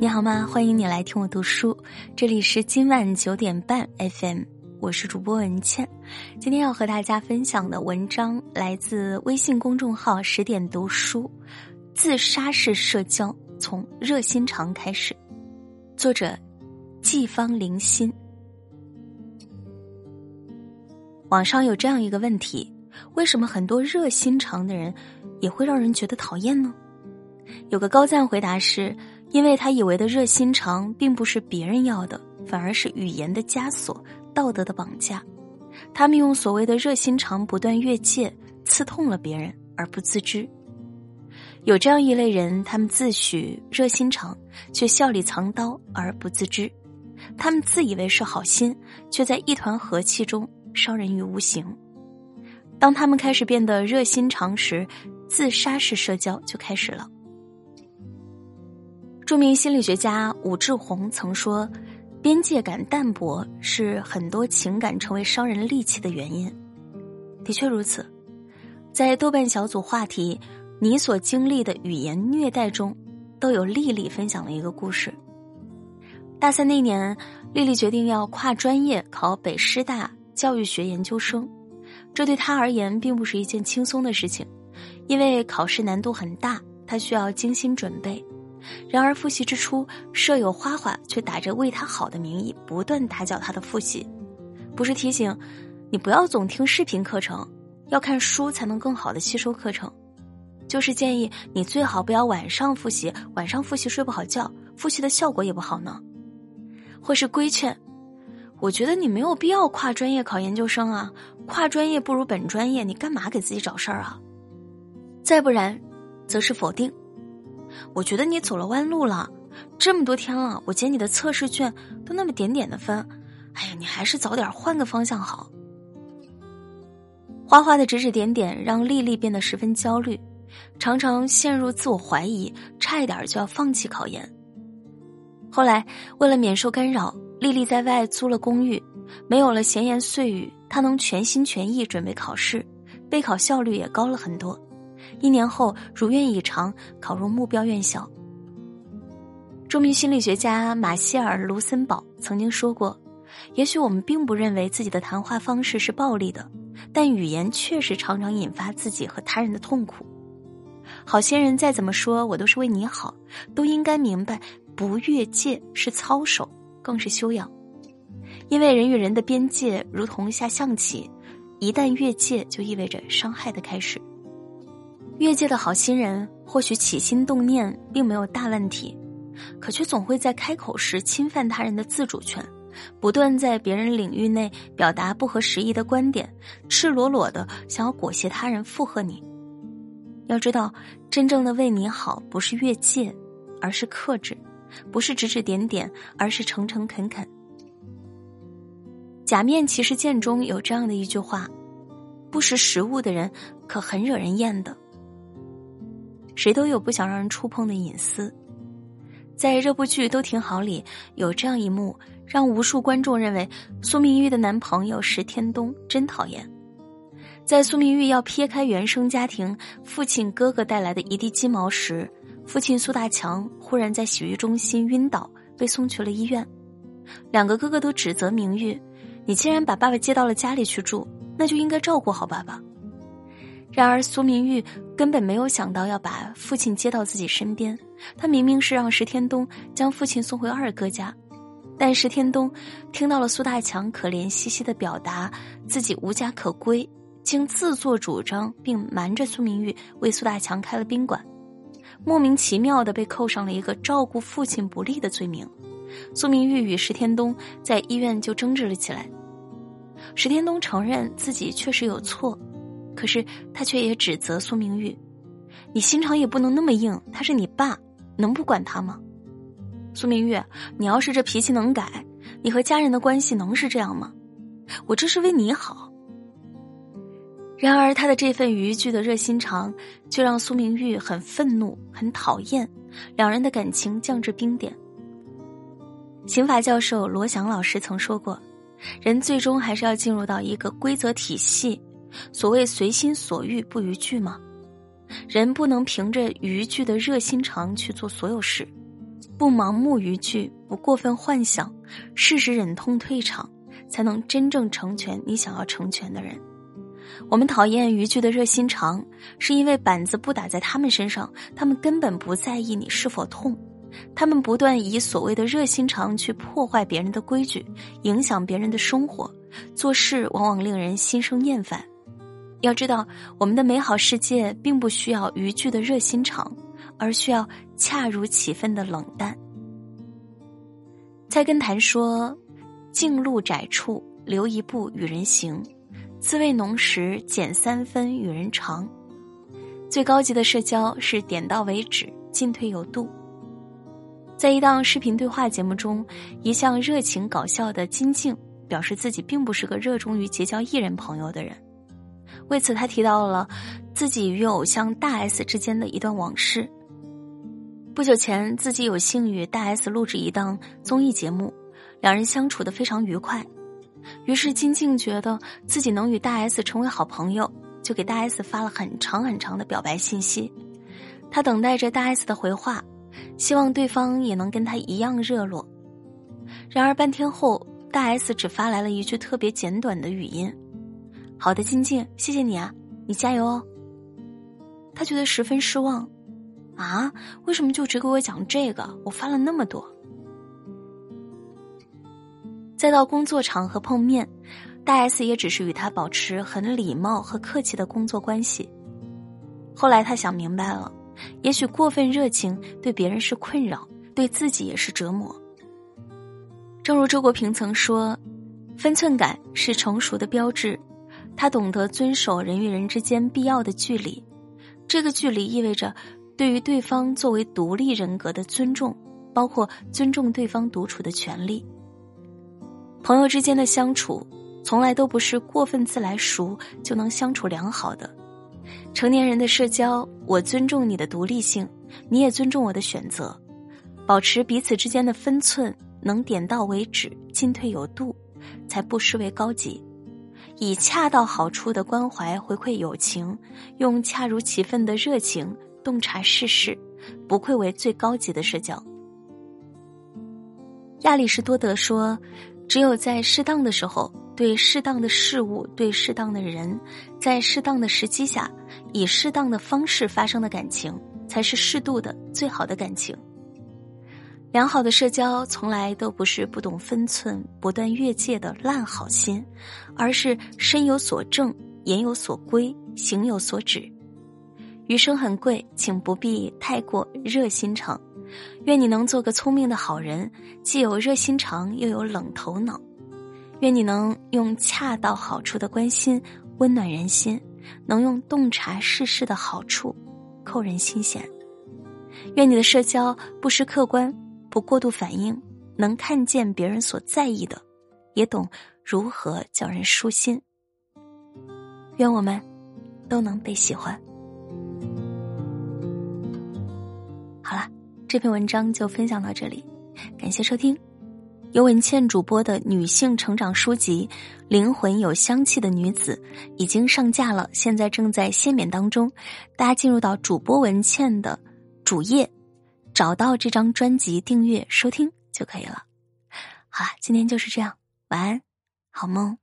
你好吗？欢迎你来听我读书，这里是今晚九点半 FM，我是主播文倩。今天要和大家分享的文章来自微信公众号十点读书，自杀式社交从热心肠开始，作者季芳林心。网上有这样一个问题：为什么很多热心肠的人也会让人觉得讨厌呢？有个高赞回答是。因为他以为的热心肠并不是别人要的，反而是语言的枷锁、道德的绑架。他们用所谓的热心肠不断越界，刺痛了别人而不自知。有这样一类人，他们自诩热心肠，却笑里藏刀而不自知。他们自以为是好心，却在一团和气中伤人于无形。当他们开始变得热心肠时，自杀式社交就开始了。著名心理学家武志红曾说：“边界感淡薄是很多情感成为伤人利器的原因。”的确如此，在豆瓣小组话题“你所经历的语言虐待”中，都有丽丽分享了一个故事。大三那年，丽丽决定要跨专业考北师大教育学研究生，这对她而言并不是一件轻松的事情，因为考试难度很大，她需要精心准备。然而复习之初，舍友花花却打着为他好的名义，不断打搅他的复习。不是提醒你不要总听视频课程，要看书才能更好的吸收课程，就是建议你最好不要晚上复习，晚上复习睡不好觉，复习的效果也不好呢。或是规劝，我觉得你没有必要跨专业考研究生啊，跨专业不如本专业，你干嘛给自己找事儿啊？再不然，则是否定。我觉得你走了弯路了，这么多天了，我捡你的测试卷都那么点点的分，哎呀，你还是早点换个方向好。花花的指指点点让丽丽变得十分焦虑，常常陷入自我怀疑，差一点就要放弃考研。后来为了免受干扰，丽丽在外租了公寓，没有了闲言碎语，她能全心全意准备考试，备考效率也高了很多。一年后，如愿以偿考入目标院校。著名心理学家马歇尔·卢森堡曾经说过：“也许我们并不认为自己的谈话方式是暴力的，但语言确实常常引发自己和他人的痛苦。好些人再怎么说我都是为你好，都应该明白，不越界是操守，更是修养。因为人与人的边界如同下象棋，一旦越界，就意味着伤害的开始。”越界的好心人或许起心动念并没有大问题，可却总会在开口时侵犯他人的自主权，不断在别人领域内表达不合时宜的观点，赤裸裸的想要裹挟他人附和你。要知道，真正的为你好不是越界，而是克制；不是指指点点，而是诚诚恳恳。假面骑士剑中有这样的一句话：“不识时务的人，可很惹人厌的。”谁都有不想让人触碰的隐私，在这部剧都挺好里有这样一幕，让无数观众认为苏明玉的男朋友石天东真讨厌。在苏明玉要撇开原生家庭父亲哥哥带来的一地鸡毛时，父亲苏大强忽然在洗浴中心晕倒，被送去了医院。两个哥哥都指责明玉：“你既然把爸爸接到了家里去住，那就应该照顾好爸爸。”然而，苏明玉根本没有想到要把父亲接到自己身边。他明明是让石天东将父亲送回二哥家，但石天东听到了苏大强可怜兮兮的表达自己无家可归，竟自作主张并瞒着苏明玉为苏大强开了宾馆，莫名其妙的被扣上了一个照顾父亲不利的罪名。苏明玉与石天东在医院就争执了起来。石天东承认自己确实有错。可是他却也指责苏明玉：“你心肠也不能那么硬，他是你爸，能不管他吗？”苏明玉，你要是这脾气能改，你和家人的关系能是这样吗？我这是为你好。然而他的这份逾矩的热心肠，却让苏明玉很愤怒、很讨厌，两人的感情降至冰点。刑法教授罗翔老师曾说过：“人最终还是要进入到一个规则体系。”所谓随心所欲不逾矩吗？人不能凭着逾矩的热心肠去做所有事，不盲目逾矩，不过分幻想，适时忍痛退场，才能真正成全你想要成全的人。我们讨厌逾矩的热心肠，是因为板子不打在他们身上，他们根本不在意你是否痛。他们不断以所谓的热心肠去破坏别人的规矩，影响别人的生活，做事往往令人心生厌烦。要知道，我们的美好世界并不需要逾矩的热心肠，而需要恰如其分的冷淡。菜根谭说：“径路窄处留一步与人行，滋味浓时减三分与人长。”最高级的社交是点到为止，进退有度。在一档视频对话节目中，一向热情搞笑的金靖表示自己并不是个热衷于结交艺人朋友的人。为此，他提到了自己与偶像大 S 之间的一段往事。不久前，自己有幸与大 S 录制一档综艺节目，两人相处的非常愉快。于是，金靖觉得自己能与大 S 成为好朋友，就给大 S 发了很长很长的表白信息。他等待着大 S 的回话，希望对方也能跟他一样热络。然而，半天后，大 S 只发来了一句特别简短的语音。好的，静静，谢谢你啊，你加油哦。他觉得十分失望，啊，为什么就只给我讲这个？我发了那么多。再到工作场合碰面，大 S 也只是与他保持很礼貌和客气的工作关系。后来他想明白了，也许过分热情对别人是困扰，对自己也是折磨。正如周国平曾说：“分寸感是成熟的标志。”他懂得遵守人与人之间必要的距离，这个距离意味着对于对方作为独立人格的尊重，包括尊重对方独处的权利。朋友之间的相处，从来都不是过分自来熟就能相处良好的。成年人的社交，我尊重你的独立性，你也尊重我的选择，保持彼此之间的分寸，能点到为止，进退有度，才不失为高级。以恰到好处的关怀回馈友情，用恰如其分的热情洞察世事，不愧为最高级的社交。亚里士多德说：“只有在适当的时候，对适当的事物、对适当的人，在适当的时机下，以适当的方式发生的感情，才是适度的最好的感情。”良好的社交从来都不是不懂分寸、不断越界的烂好心，而是身有所正、言有所规、行有所止。余生很贵，请不必太过热心肠。愿你能做个聪明的好人，既有热心肠，又有冷头脑。愿你能用恰到好处的关心温暖人心，能用洞察世事的好处扣人心弦。愿你的社交不失客观。不过度反应，能看见别人所在意的，也懂如何叫人舒心。愿我们都能被喜欢。好了，这篇文章就分享到这里，感谢收听。由文倩主播的女性成长书籍《灵魂有香气的女子》已经上架了，现在正在限免当中。大家进入到主播文倩的主页。找到这张专辑，订阅收听就可以了。好了，今天就是这样，晚安，好梦。